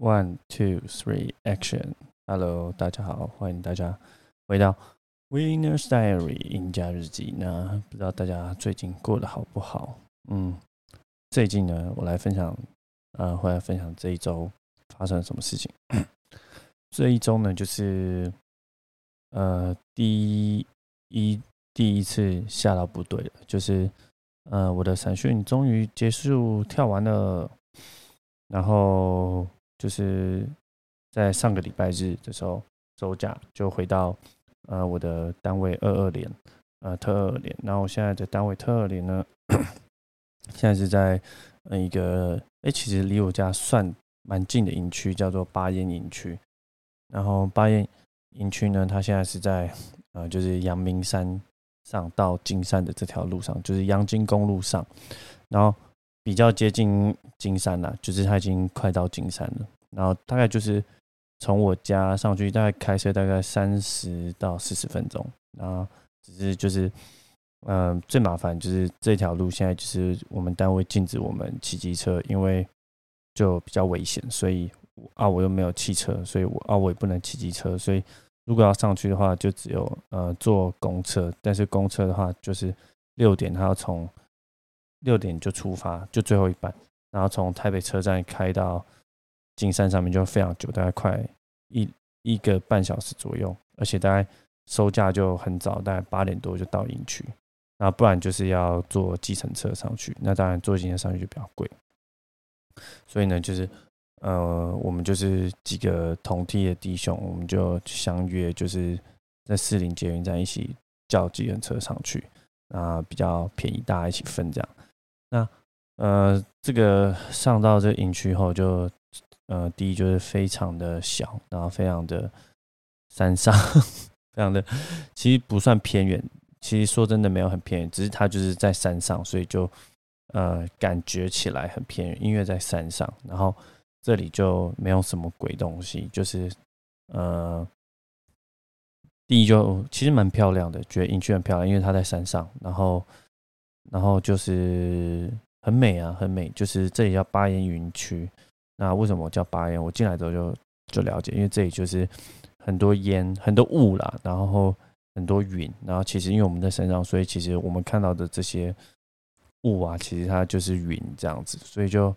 One, two, three, action! Hello，大家好，欢迎大家回到 Winner's Diary 赢家日记。那不知道大家最近过得好不好？嗯，最近呢，我来分享，呃，会来分享这一周发生了什么事情。这一周呢，就是呃，第一第一次下到部队了，就是呃，我的散训终于结束跳完了，然后。就是在上个礼拜日的时候收假，就回到呃我的单位二二连，呃特二连。然后我现在的单位特二连呢，现在是在一个哎其实离我家算蛮近的营区，叫做巴彦营区。然后巴彦营区呢，它现在是在呃就是阳明山上到金山的这条路上，就是阳金公路上。然后比较接近金山了，就是它已经快到金山了。然后大概就是从我家上去，大概开车大概三十到四十分钟。然后只是就是，嗯，最麻烦就是这条路现在就是我们单位禁止我们骑机车，因为就比较危险。所以啊，我又没有汽车，所以我啊我也不能骑机车。所以如果要上去的话，就只有呃坐公车。但是公车的话，就是六点，它要从。六点就出发，就最后一班，然后从台北车站开到金山上面就非常久，大概快一一个半小时左右，而且大概收假就很早，大概八点多就到营区，那不然就是要坐计程车上去，那当然坐计程车上去就比较贵，所以呢，就是呃，我们就是几个同梯的弟兄，我们就相约，就是在四零捷运站一起叫计程车上去，啊，比较便宜，大家一起分这样。那呃，这个上到这营区后，就呃，第一就是非常的小，然后非常的山上，非常的其实不算偏远，其实说真的没有很偏远，只是它就是在山上，所以就呃感觉起来很偏远，因为在山上，然后这里就没有什么鬼东西，就是呃，第一就其实蛮漂亮的，觉得营区很漂亮，因为它在山上，然后。然后就是很美啊，很美。就是这里叫巴彦云区。那为什么我叫巴彦？我进来之后就就了解，因为这里就是很多烟、很多雾啦，然后很多云。然后其实因为我们在山上，所以其实我们看到的这些雾啊，其实它就是云这样子，所以就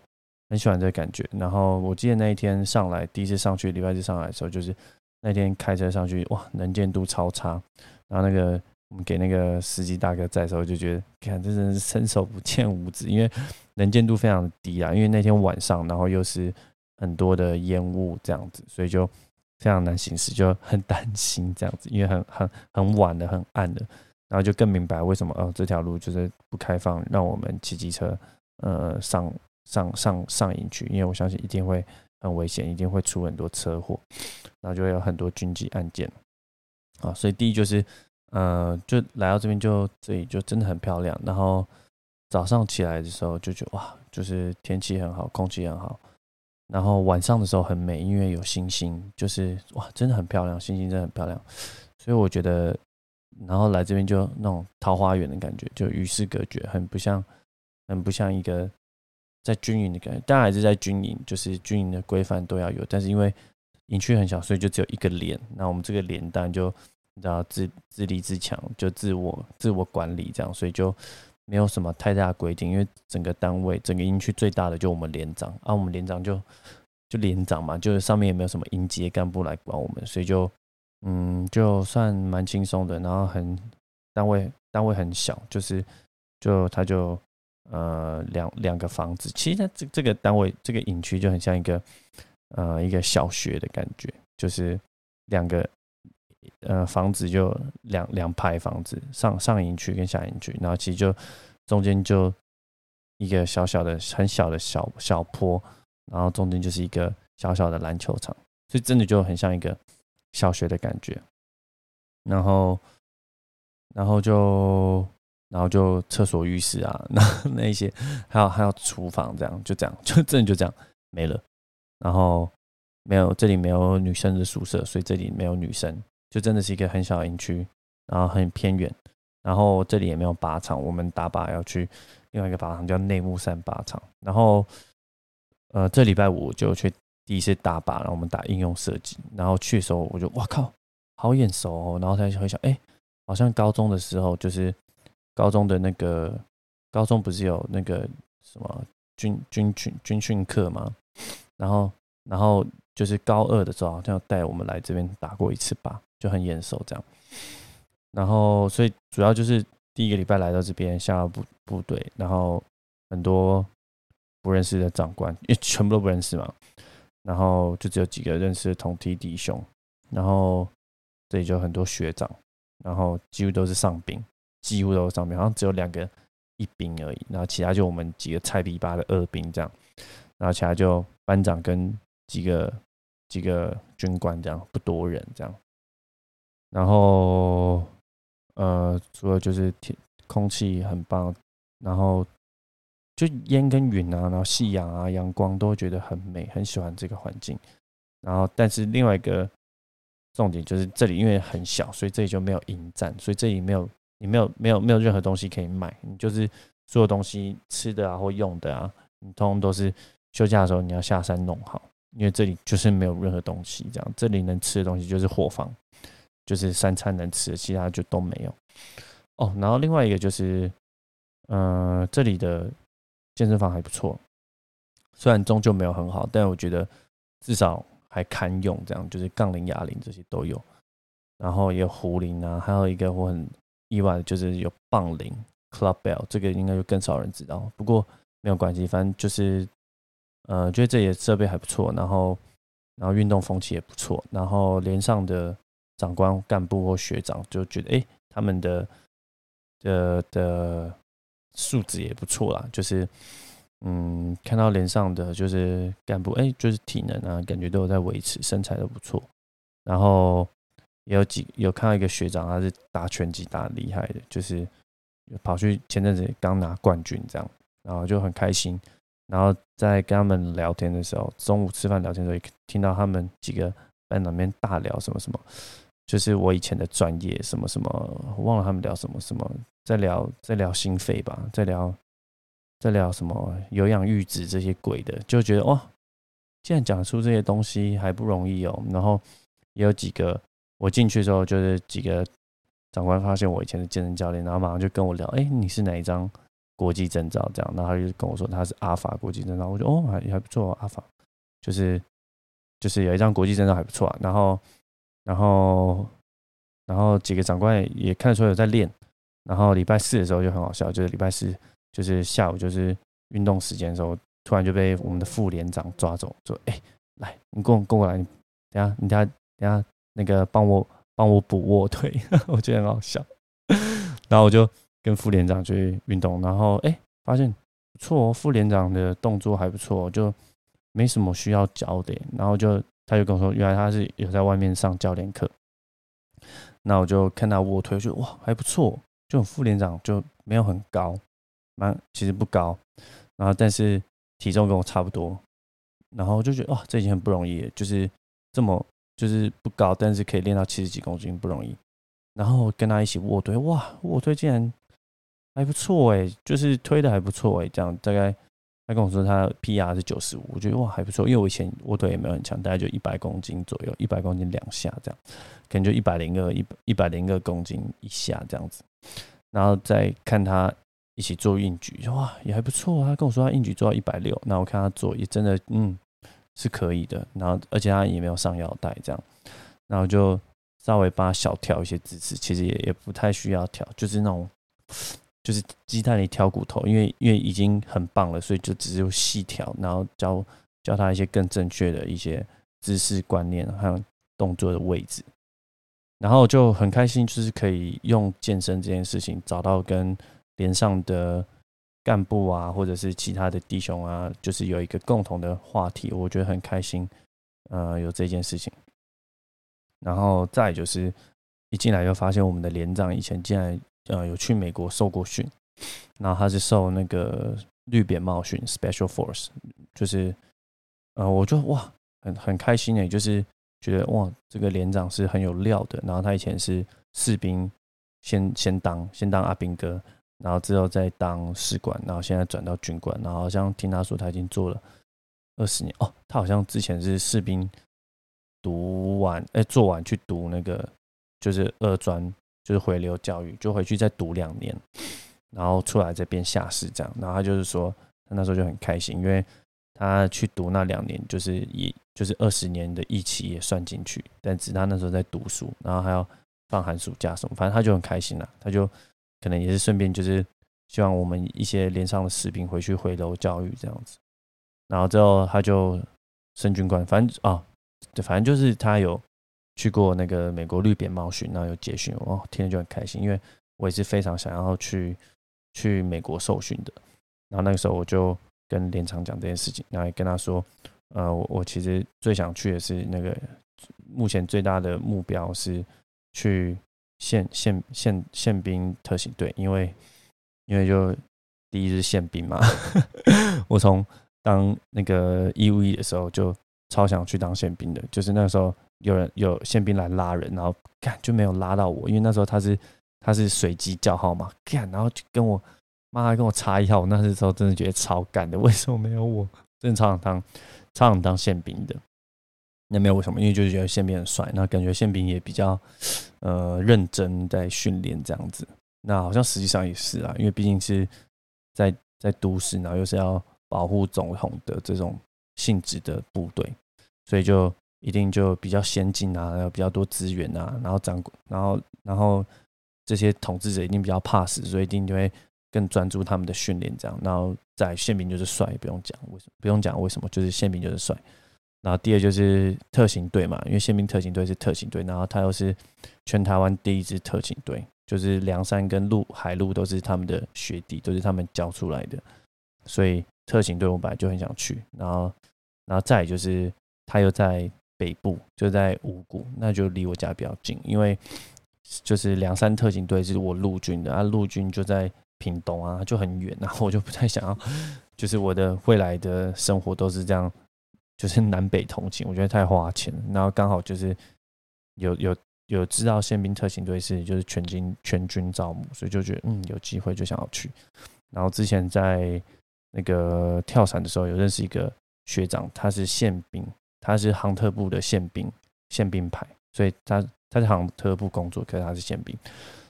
很喜欢这感觉。然后我记得那一天上来，第一次上去礼拜日上来的时候，就是那天开车上去，哇，能见度超差。然后那个。我们给那个司机大哥载的时候，就觉得，看，这真是伸手不见五指，因为能见度非常低啊。因为那天晚上，然后又是很多的烟雾这样子，所以就非常难行驶，就很担心这样子。因为很很很晚了，很暗了，然后就更明白为什么哦，这条路就是不开放，让我们骑机车呃上上上上营去，因为我相信一定会很危险，一定会出很多车祸，然后就会有很多军机案件啊。所以第一就是。呃，就来到这边，就这里就真的很漂亮。然后早上起来的时候就觉得哇，就是天气很好，空气很好。然后晚上的时候很美，因为有星星，就是哇，真的很漂亮，星星真的很漂亮。所以我觉得，然后来这边就那种桃花源的感觉，就与世隔绝，很不像，很不像一个在军营的感觉。当然还是在军营，就是军营的规范都要有，但是因为营区很小，所以就只有一个连。那我们这个连单就。你知道自自立自强，就自我自我管理这样，所以就没有什么太大规定。因为整个单位整个营区最大的就我们连长啊，我们连长就就连长嘛，就是上面也没有什么营阶干部来管我们，所以就嗯，就算蛮轻松的。然后很单位单位很小，就是就他就呃两两个房子，其实它这这个单位这个营区就很像一个呃一个小学的感觉，就是两个。呃，房子就两两排房子，上上营区跟下营区，然后其实就中间就一个小小的、很小的小小坡，然后中间就是一个小小的篮球场，所以真的就很像一个小学的感觉。然后，然后就，然后就厕所、浴室啊，那那些，还有还有厨房，这样就这样，就真的就这样没了。然后没有这里没有女生的宿舍，所以这里没有女生。就真的是一个很小的营区，然后很偏远，然后这里也没有靶场，我们打靶要去另外一个靶场叫内木山靶场，然后呃这礼拜五就去第一次打靶，然后我们打应用射击，然后去的时候我就哇靠，好眼熟哦，然后才回想，哎，好像高中的时候就是高中的那个高中不是有那个什么军军训军训课吗？然后然后就是高二的时候好像带我们来这边打过一次靶，就很眼熟这样。然后所以主要就是第一个礼拜来到这边下部部队，然后很多不认识的长官，因为全部都不认识嘛。然后就只有几个认识的同梯弟兄，然后这里就很多学长，然后几乎都是上兵，几乎都是上兵，好像只有两个一兵而已，然后其他就我们几个菜逼八的二兵这样，然后其他就班长跟几个几个军官这样，不多人这样，然后呃，除了就是天空气很棒，然后。就烟跟云啊，然后夕阳啊，阳光都会觉得很美，很喜欢这个环境。然后，但是另外一个重点就是这里因为很小，所以这里就没有营站，所以这里没有你没有没有没有任何东西可以买，你就是所有东西吃的啊或用的啊，你通通都是休假的时候你要下山弄好，因为这里就是没有任何东西，这样这里能吃的东西就是伙房，就是三餐能吃，其他就都没有。哦，然后另外一个就是，嗯，这里的。健身房还不错，虽然终究没有很好，但我觉得至少还堪用。这样就是杠铃、哑铃这些都有，然后也有壶铃啊，还有一个我很意外的就是有棒铃 （club bell），这个应该就更少人知道。不过没有关系，反正就是呃，觉得这里的设备还不错，然后然后运动风气也不错，然后连上的长官、干部或学长就觉得，哎，他们的的的。素质也不错啦，就是，嗯，看到脸上的就是干部，哎，就是体能啊，感觉都有在维持，身材都不错。然后也有几有看到一个学长，他是打拳击打厉害的，就是跑去前阵子刚拿冠军这样，然后就很开心。然后在跟他们聊天的时候，中午吃饭聊天的时候，听到他们几个班长边大聊什么什么。就是我以前的专业，什么什么，忘了他们聊什么什么，在聊在聊心肺吧，在聊在聊什么有氧阈值这些鬼的，就觉得哇，既然讲出这些东西还不容易哦。然后也有几个我进去之后，就是几个长官发现我以前是健身教练，然后马上就跟我聊，哎，你是哪一张国际证照？这样，然后他就跟我说他是阿法国际证照，我就哦还还不错，阿法就是就是有一张国际证照还不错啊，然后。然后，然后几个长官也看得出有在练。然后礼拜四的时候就很好笑，就是礼拜四就是下午就是运动时间的时候，突然就被我们的副连长抓走，说：“哎，来，你跟我跟我来，你等下，你等下等下那个帮我帮我补卧推。”我觉得很好笑。然后我就跟副连长去运动，然后哎，发现不错，副连长的动作还不错，就没什么需要教的。然后就。他就跟我说，原来他是有在外面上教练课。那我就看他卧推，就哇还不错，就副连长就没有很高，蛮其实不高，然后但是体重跟我差不多，然后就觉得哇这已经很不容易，就是这么就是不高，但是可以练到七十几公斤不容易。然后跟他一起卧推，哇卧推竟然还不错哎，就是推的还不错哎，这样大概。他跟我说他 PR 是九十五，我觉得哇还不错，因为我以前卧推也没有很强，大概就一百公斤左右，一百公斤两下这样，可能就一百零二一一百零二公斤一下这样子。然后再看他一起做硬举，哇也还不错啊。他跟我说他硬举做到一百六，那我看他做也真的嗯是可以的。然后而且他也没有上腰带这样，然后就稍微帮他小调一些姿势，其实也也不太需要调，就是那种。就是鸡蛋里挑骨头，因为因为已经很棒了，所以就只有细调，然后教教他一些更正确的一些姿势观念，还有动作的位置，然后就很开心，就是可以用健身这件事情找到跟连上的干部啊，或者是其他的弟兄啊，就是有一个共同的话题，我觉得很开心，呃，有这件事情，然后再就是一进来就发现我们的连长以前进来。呃，有去美国受过训，然后他是受那个绿扁帽训 （Special Force），就是呃，我就哇，很很开心诶，就是觉得哇，这个连长是很有料的。然后他以前是士兵，先先当先当阿兵哥，然后之后再当士官，然后现在转到军官，然后好像听他说他已经做了二十年哦，他好像之前是士兵读完，哎，做完去读那个就是二专，就是回流教育，就回去再读两年，然后出来这边下士这样。然后他就是说，他那时候就很开心，因为他去读那两年，就是也就是二十年的一期也算进去，但只他那时候在读书，然后还要放寒暑假什么，反正他就很开心了，他就可能也是顺便就是希望我们一些连上的士兵回去回流教育这样子。然后之后他就升军官，反正啊，对，反正就是他有去过那个美国绿扁帽训，然后有结训，哦，听着就很开心，因为我也是非常想要去去美国受训的。然后那个时候我就跟连长讲这件事情，然后也跟他说，呃，我我其实最想去的是那个目前最大的目标是去宪宪宪宪兵特勤队，因为因为就第一是宪兵嘛，我从当那个义务役的时候，就超想去当宪兵的。就是那时候有人有宪兵来拉人，然后干就没有拉到我，因为那时候他是他是随机叫号嘛，干然后就跟我妈跟我插一号。我那时候真的觉得超干的，为什么没有我？真的超想当超想当宪兵的。那没有为什么？因为就是觉得宪兵很帅，那感觉宪兵也比较呃认真在训练这样子。那好像实际上也是啊，因为毕竟是在在都市，然后又是要。保护总统的这种性质的部队，所以就一定就比较先进啊，有比较多资源啊，然后掌，然后然后这些统治者一定比较怕死，所以一定就会更专注他们的训练，这样。然后在宪兵就是帅，不用讲为什么，不用讲为什么，就是宪兵就是帅。然后第二就是特勤队嘛，因为宪兵特勤队是特勤队，然后他又是全台湾第一支特勤队，就是梁山跟陆海陆都是他们的学弟，都是他们教出来的，所以。特勤队我本来就很想去，然后，然后再就是他又在北部，就在五谷，那就离我家比较近。因为就是梁山特警队是我陆军的，啊，陆军就在屏东啊，就很远，然 后我就不太想要，就是我的未来的生活都是这样，就是南北通勤，我觉得太花钱。然后刚好就是有有有知道宪兵特勤队是就是全军全军招募，所以就觉得嗯有机会就想要去。然后之前在。那个跳伞的时候有认识一个学长，他是宪兵，他是航特部的宪兵，宪兵排，所以他他在航特部工作，可是他是宪兵，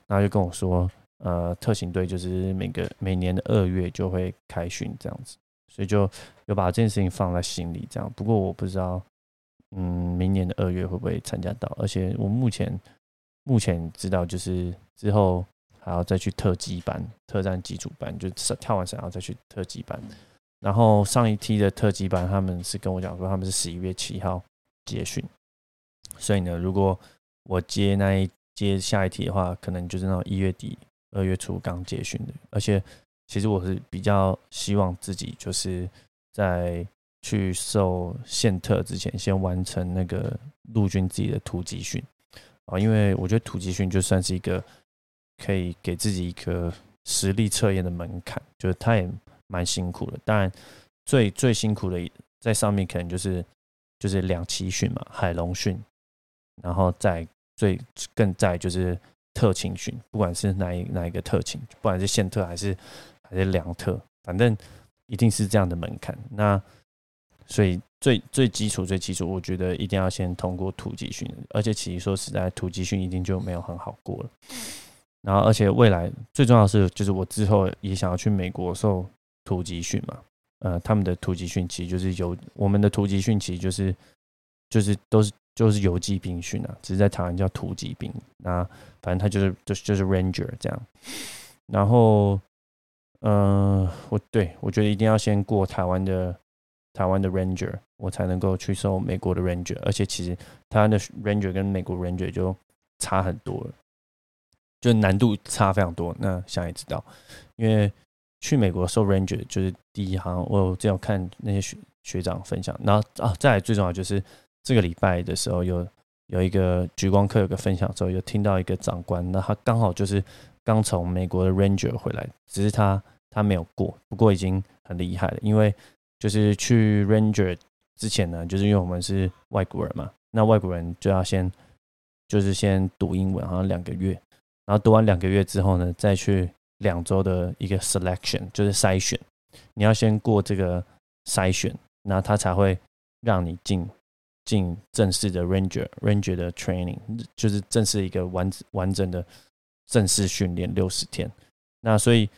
然后就跟我说，呃，特勤队就是每个每年的二月就会开训这样子，所以就有把这件事情放在心里这样。不过我不知道，嗯，明年的二月会不会参加到？而且我目前目前知道就是之后。还要再去特技班、特战基础班，就跳完伞要再去特技班。然后上一梯的特级班，他们是跟我讲说，他们是十一月七号接训。所以呢，如果我接那一接下一题的话，可能就是那种一月底、二月初刚接训的。而且，其实我是比较希望自己就是在去受宪特之前，先完成那个陆军自己的突击训啊，因为我觉得突击训就算是一个。可以给自己一个实力测验的门槛，就是他也蛮辛苦的。当然，最最辛苦的在上面可能就是就是两栖训嘛，海龙训，然后再最更在就是特勤训，不管是哪一哪一个特勤，不管是县特还是还是两特，反正一定是这样的门槛。那所以最最基础最基础，我觉得一定要先通过突击训，而且其实说实在，突击训一定就没有很好过了。然后，而且未来最重要的是，就是我之后也想要去美国受突击训嘛。呃，他们的突击训其实就是游，我们的突击训其实就是就是都是就是游击兵训啊，只是在台湾叫突击兵。那反正他就是就是就是 Ranger 这样。然后，嗯，我对我觉得一定要先过台湾的台湾的 Ranger，我才能够去受美国的 Ranger。而且其实台湾的 Ranger 跟美国 Ranger 就差很多了。就难度差非常多，那想也知道，因为去美国受 Ranger 就是第一行，我有这样看那些学学长分享，然后啊，再来最重要就是这个礼拜的时候有有一个举光课有个分享之后，有听到一个长官，那他刚好就是刚从美国的 Ranger 回来，只是他他没有过，不过已经很厉害了，因为就是去 Ranger 之前呢，就是因为我们是外国人嘛，那外国人就要先就是先读英文，好像两个月。然后读完两个月之后呢，再去两周的一个 selection，就是筛选。你要先过这个筛选，那他才会让你进进正式的 ranger ranger 的 training，就是正式一个完完整的正式训练六十天。那所以，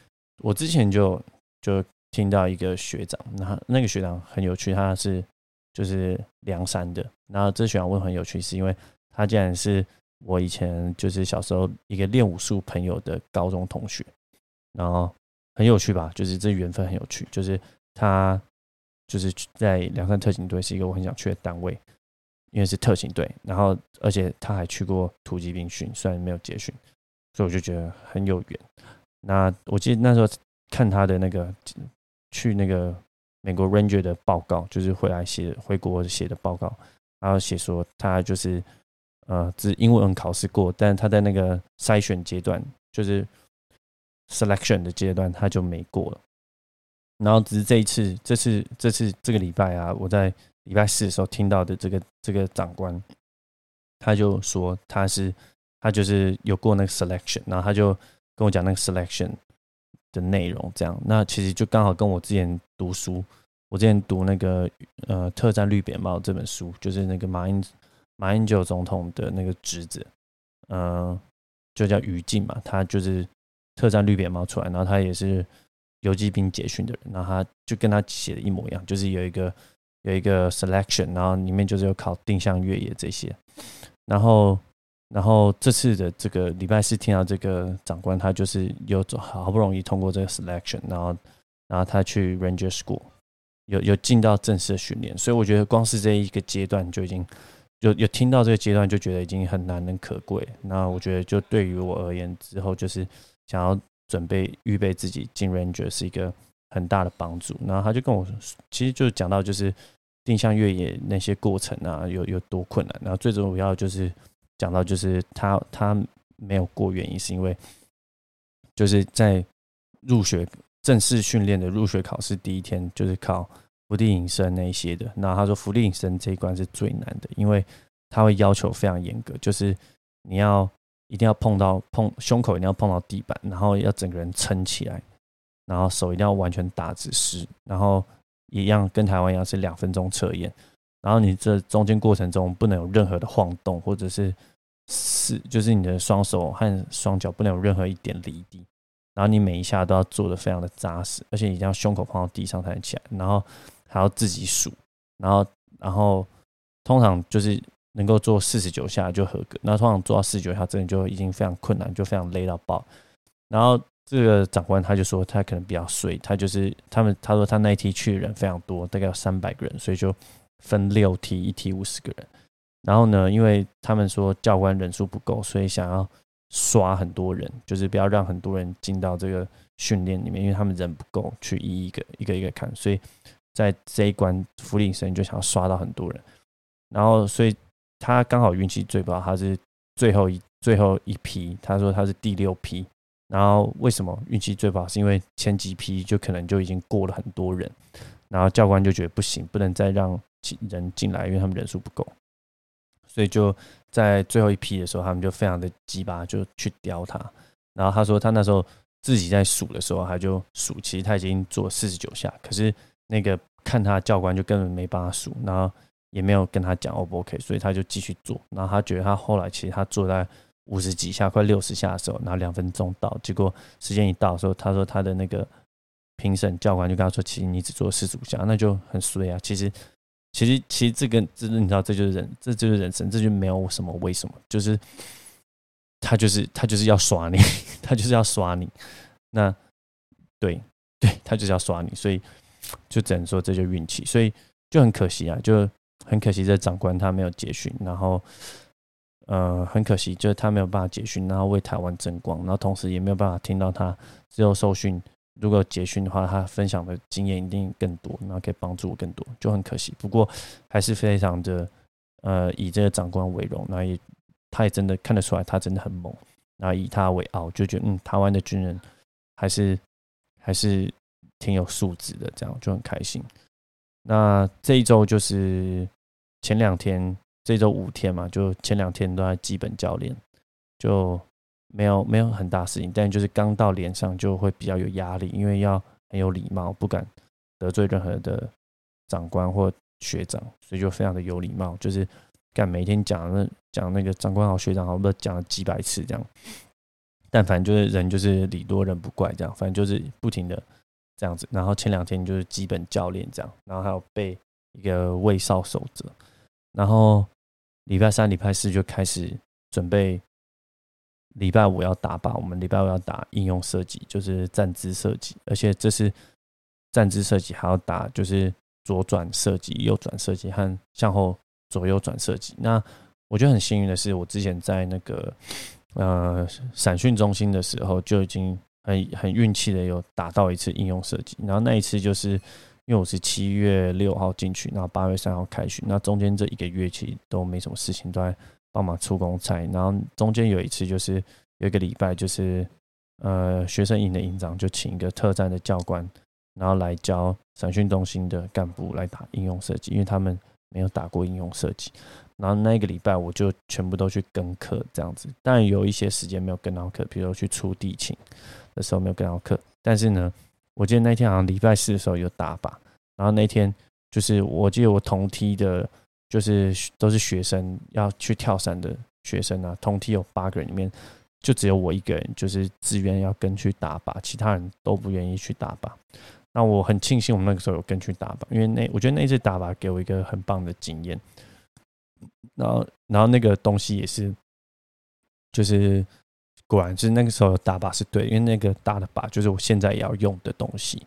我之前就就听到一个学长，那那个学长很有趣，他是就是梁山的。然后这学长问很有趣，是因为他竟然是我以前就是小时候一个练武术朋友的高中同学，然后很有趣吧？就是这缘分很有趣，就是他。就是在梁山特警队是一个我很想去的单位，因为是特警队，然后而且他还去过突击兵训，虽然没有结训，所以我就觉得很有缘。那我记得那时候看他的那个去那个美国 Ranger 的报告，就是回来写回国写的报告，然后写说他就是呃只英文考试过，但他在那个筛选阶段，就是 selection 的阶段，他就没过了。然后只是这一次，这次这次这个礼拜啊，我在礼拜四的时候听到的这个这个长官，他就说他是他就是有过那个 selection，然后他就跟我讲那个 selection 的内容，这样那其实就刚好跟我之前读书，我之前读那个呃特战绿扁帽这本书，就是那个马英马英九总统的那个侄子，嗯，就叫于静嘛，他就是特战绿扁帽出来，然后他也是。游击兵结训的人，然后他就跟他写的一模一样，就是有一个有一个 selection，然后里面就是有考定向越野这些，然后然后这次的这个礼拜四听到这个长官，他就是有好不容易通过这个 selection，然后然后他去 ranger school，有有进到正式的训练，所以我觉得光是这一个阶段就已经有有听到这个阶段就觉得已经很难能可贵。那我觉得就对于我而言，之后就是想要。准备预备自己进 Ranger 是一个很大的帮助。然后他就跟我，其实就是讲到就是定向越野那些过程啊，有有多困难。然后最主要就是讲到就是他他没有过原因是因为就是在入学正式训练的入学考试第一天就是考伏地隐身那些的。然后他说伏地隐身这一关是最难的，因为他会要求非常严格，就是你要。一定要碰到碰胸口，一定要碰到地板，然后要整个人撑起来，然后手一定要完全打直，然后一样跟台湾一样是两分钟测验，然后你这中间过程中不能有任何的晃动，或者是是就是你的双手和双脚不能有任何一点离地，然后你每一下都要做的非常的扎实，而且一定要胸口碰到地上才能起来，然后还要自己数，然后然后通常就是。能够做四十九下就合格，那通常做到四十九下，真的就已经非常困难，就非常累到爆。然后这个长官他就说，他可能比较碎，他就是他们他说他那一梯去的人非常多，大概有三百个人，所以就分六梯，一梯五十个人。然后呢，因为他们说教官人数不够，所以想要刷很多人，就是不要让很多人进到这个训练里面，因为他们人不够去一一个一个一个看，所以在这一关福利生就想要刷到很多人，然后所以。他刚好运气最不好，他是最后一最后一批。他说他是第六批。然后为什么运气最不好？是因为前几批就可能就已经过了很多人，然后教官就觉得不行，不能再让人进来，因为他们人数不够。所以就在最后一批的时候，他们就非常的鸡巴，就去叼他。然后他说他那时候自己在数的时候，他就数，其实他已经做四十九下，可是那个看他教官就根本没帮他数，然后。也没有跟他讲 O 不 OK，所以他就继续做。然后他觉得他后来其实他做在五十几下、快六十下的时候，然后两分钟到，结果时间一到的时候，他说他的那个评审教官就跟他说：“其实你只做四十五下，那就很衰啊。”其实，其实，其实这个，这你知道，这就是人，这就是人生，这就没有什么为什么，就是他就是他就是要耍你，他就是要耍你。那对对，他就是要耍你，所以就只能说这就运气，所以就很可惜啊，就。很可惜，这长官他没有结训，然后，呃，很可惜，就是他没有办法结训，然后为台湾争光，然后同时也没有办法听到他之后受训，如果结训的话，他分享的经验一定更多，然后可以帮助我更多，就很可惜。不过还是非常的，呃，以这个长官为荣，那也他也真的看得出来，他真的很猛，然后以他为傲，就觉得嗯，台湾的军人还是还是挺有素质的，这样就很开心。那这一周就是前两天，这周五天嘛，就前两天都在基本教练，就没有没有很大事情，但就是刚到连上就会比较有压力，因为要很有礼貌，不敢得罪任何的长官或学长，所以就非常的有礼貌，就是干每天讲那讲那个长官好学长好，不讲了几百次这样。但反正就是人就是礼多人不怪这样，反正就是不停的这样子。然后前两天就是基本教练这样，然后还有背一个卫少守则，然后礼拜三、礼拜四就开始准备。礼拜五要打靶，我们礼拜五要打应用设计，就是站姿设计，而且这是站姿设计还要打，就是左转设计、右转设计和向后左右转设计。那我觉得很幸运的是，我之前在那个呃散训中心的时候，就已经很很运气的有打到一次应用设计。然后那一次就是因为我是七月六号进去，然后八月三号开训，那中间这一个月其实都没什么事情，都在。帮忙出公差，然后中间有一次就是有一个礼拜，就是呃学生营的营长就请一个特战的教官，然后来教散训中心的干部来打应用设计，因为他们没有打过应用设计。然后那个礼拜我就全部都去跟课这样子，但有一些时间没有跟到课，比如去出地勤的时候没有跟到课。但是呢，我记得那天好像礼拜四的时候有打靶，然后那天就是我记得我同梯的。就是都是学生要去跳伞的学生啊，同梯有八个人，里面就只有我一个人，就是自愿要跟去打靶，其他人都不愿意去打靶。那我很庆幸我们那个时候有跟去打靶，因为那我觉得那一次打靶给我一个很棒的经验。然后，然后那个东西也是，就是果然是那个时候打靶是对，因为那个打的靶就是我现在也要用的东西，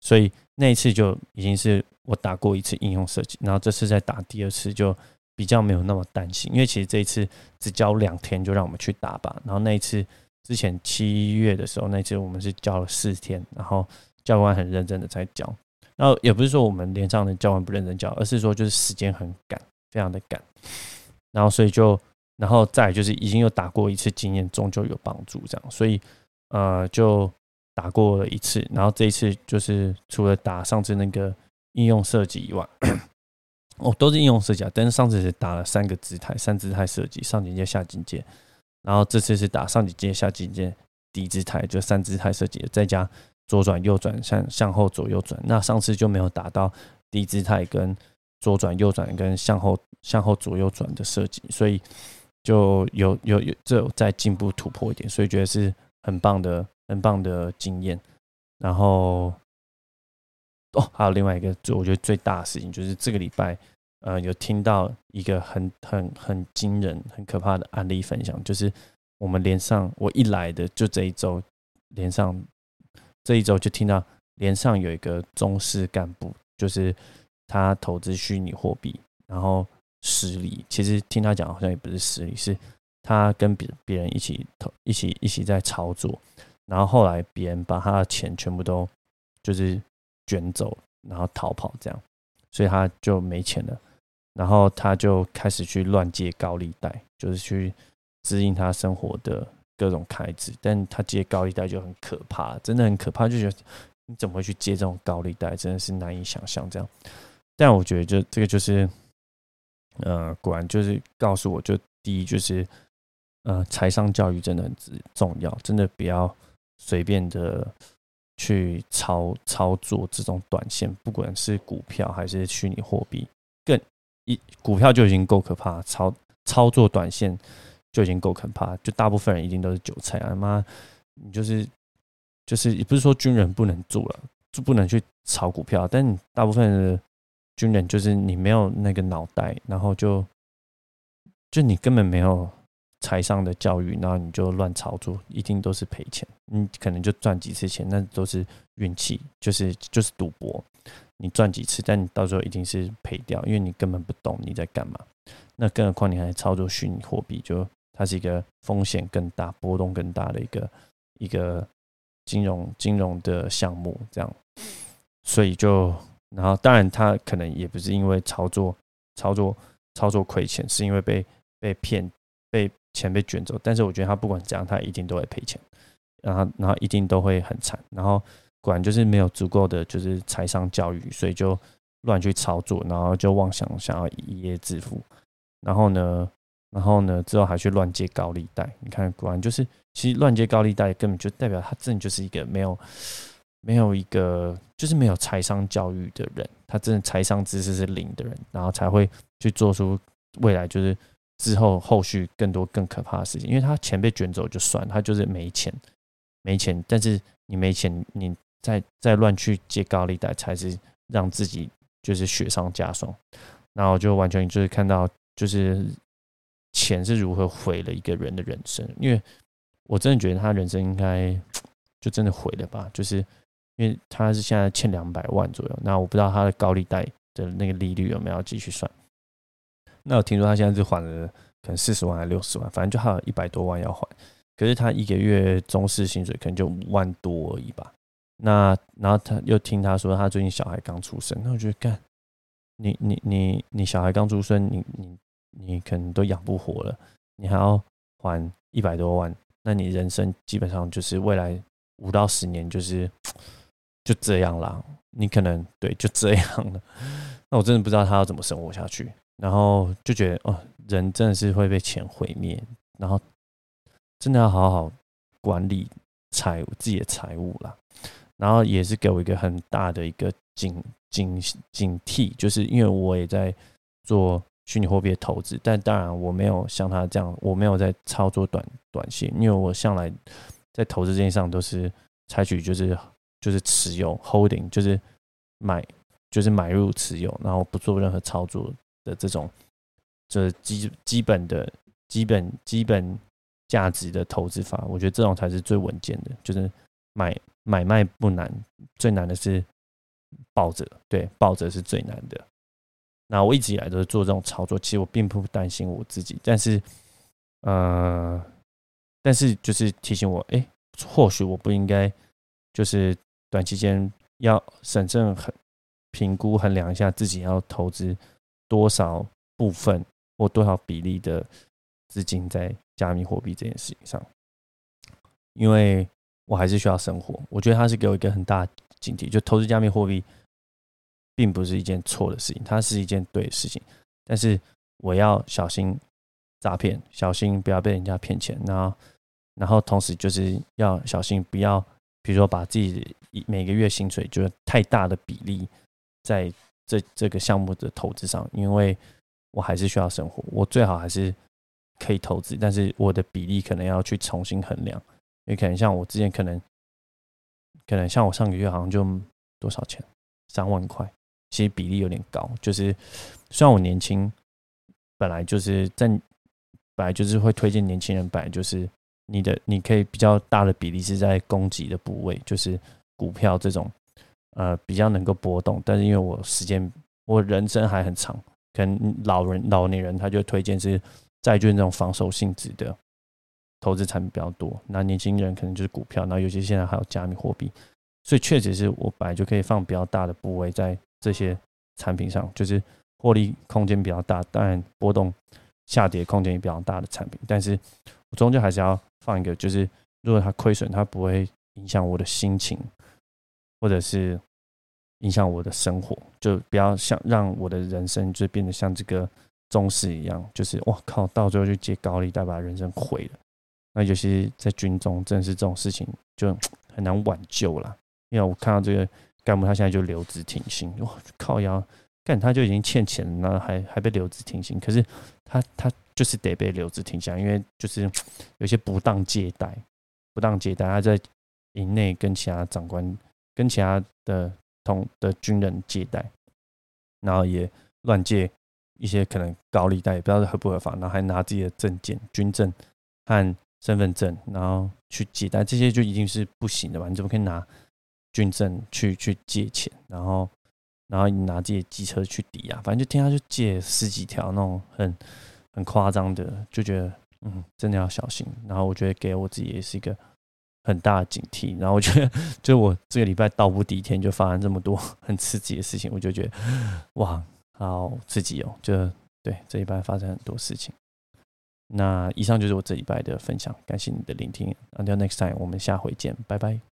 所以那一次就已经是。我打过一次应用设计，然后这次再打第二次就比较没有那么担心，因为其实这一次只教两天就让我们去打靶。然后那一次之前七月的时候，那次我们是教了四天，然后教官很认真的在教。然后也不是说我们连上的教官不认真教，而是说就是时间很赶，非常的赶。然后所以就，然后再就是已经有打过一次经验，终究有帮助这样。所以呃就打过了一次，然后这一次就是除了打上次那个。应用设计以外，哦，都是应用设计啊。但是上次是打了三个姿态，三姿态设计，上境界、下境界。然后这次是打上境界、下境界、低姿态，就三姿态设计，再加左转、右转、向向后左右转。那上次就没有打到低姿态跟左转、右转跟向后向后左右转的设计，所以就有有有这在进步突破一点，所以觉得是很棒的、很棒的经验。然后。哦，还有另外一个，就我觉得最大的事情就是这个礼拜，呃，有听到一个很很很惊人、很可怕的案例分享，就是我们连上我一来的就这一周连上这一周就听到连上有一个中式干部，就是他投资虚拟货币，然后失利。其实听他讲好像也不是失利，是他跟别别人一起投，一起一起在操作，然后后来别人把他的钱全部都就是。卷走，然后逃跑，这样，所以他就没钱了。然后他就开始去乱借高利贷，就是去支应他生活的各种开支。但他借高利贷就很可怕，真的很可怕，就觉得你怎么会去借这种高利贷，真的是难以想象。这样，但我觉得就这个就是，呃，果然就是告诉我就第一就是，呃，财商教育真的很重要，真的不要随便的。去操操作这种短线，不管是股票还是虚拟货币，更一股票就已经够可怕，操操作短线就已经够可怕。就大部分人一定都是韭菜啊！妈，你就是就是也不是说军人不能做了，就不能去炒股票，但大部分人军人就是你没有那个脑袋，然后就就你根本没有。财商的教育，然后你就乱操作，一定都是赔钱。你可能就赚几次钱，那都是运气，就是就是赌博。你赚几次，但你到时候一定是赔掉，因为你根本不懂你在干嘛。那更何况你还操作虚拟货币，就它是一个风险更大、波动更大的一个一个金融金融的项目。这样，所以就然后当然他可能也不是因为操作操作操作亏钱，是因为被被骗被。钱被卷走，但是我觉得他不管怎样，他一定都会赔钱，然后然后一定都会很惨，然后果然就是没有足够的就是财商教育，所以就乱去操作，然后就妄想想要一夜致富，然后呢，然后呢之后还去乱借高利贷，你看果然就是其实乱借高利贷根本就代表他真的就是一个没有没有一个就是没有财商教育的人，他真的财商知识是零的人，然后才会去做出未来就是之后后续更多更可怕的事情。因为他钱被卷走就算，他就是没钱，没钱。但是你没钱，你再再乱去借高利贷，才是让自己就是雪上加霜。然后就完全就是看到，就是钱是如何毁了一个人的人生。因为我真的觉得他人生应该 就真的毁了吧，就是。因为他是现在欠两百万左右，那我不知道他的高利贷的那个利率有没有继续算。那我听说他现在是还了可能四十万还是六十万，反正就还有一百多万要还。可是他一个月中式薪水可能就五万多而已吧。那然后他又听他说他最近小孩刚出生，那我觉得干，你你你你小孩刚出生，你你你可能都养不活了，你还要还一百多万，那你人生基本上就是未来五到十年就是。就这样啦，你可能对就这样了。那我真的不知道他要怎么生活下去，然后就觉得哦，人真的是会被钱毁灭，然后真的要好好管理财务自己的财务啦。然后也是给我一个很大的一个警警警惕，就是因为我也在做虚拟货币的投资，但当然我没有像他这样，我没有在操作短短线，因为我向来在投资这件上都是采取就是。就是持有 holding，就是买，就是买入持有，然后不做任何操作的这种，这基基本的、基本基本价值的投资法，我觉得这种才是最稳健的。就是买买卖不难，最难的是抱着，对，抱着是最难的。那我一直以来都是做这种操作，其实我并不担心我自己，但是，呃，但是就是提醒我，哎，或许我不应该，就是。短期间要审慎很评估衡量一下自己要投资多少部分或多少比例的资金在加密货币这件事情上，因为我还是需要生活。我觉得它是给我一个很大警惕，就投资加密货币并不是一件错的事情，它是一件对的事情。但是我要小心诈骗，小心不要被人家骗钱。然后，然后同时就是要小心不要。比如说，把自己每个月薪水就是太大的比例在这这个项目的投资上，因为我还是需要生活，我最好还是可以投资，但是我的比例可能要去重新衡量，因为可能像我之前可能可能像我上个月好像就多少钱三万块，其实比例有点高，就是虽然我年轻，本来就是在本来就是会推荐年轻人，本来就是。你的你可以比较大的比例是在供给的部位，就是股票这种，呃，比较能够波动。但是因为我时间我人生还很长，可能老人老年人他就推荐是债券这种防守性质的投资产品比较多。那年轻人可能就是股票，那尤其现在还有加密货币，所以确实是我本来就可以放比较大的部位在这些产品上，就是获利空间比较大，当然波动下跌空间也比较大的产品。但是我终究还是要。放一个，就是如果它亏损，它不会影响我的心情，或者是影响我的生活，就不要像让我的人生就变得像这个宗师一样，就是哇靠，到最后就借高利贷把人生毁了。那尤其是在军中，真的是这种事情就 很难挽救了。因为我看到这个干部，他现在就留职停薪，哇靠腰干他就已经欠钱了，还还被留职停薪，可是他他。就是得被留置停薪，因为就是 有些不当借贷，不当借贷，他在营内跟其他长官、跟其他的同的军人借贷，然后也乱借一些可能高利贷，也不知道合不合法，然后还拿自己的证件、军证和身份证，然后去借贷，这些就一定是不行的吧？你怎么可以拿军证去去借钱？然后，然后你拿自己的机车去抵押，反正就听他就借十几条那种很。很夸张的，就觉得嗯，真的要小心。然后我觉得给我自己也是一个很大的警惕。然后我觉得，就我这个礼拜倒不第一天就发生这么多 很刺激的事情，我就觉得哇，好刺激哦！就对这一拜发生很多事情。那以上就是我这礼拜的分享，感谢你的聆听。Until next time，我们下回见，拜拜。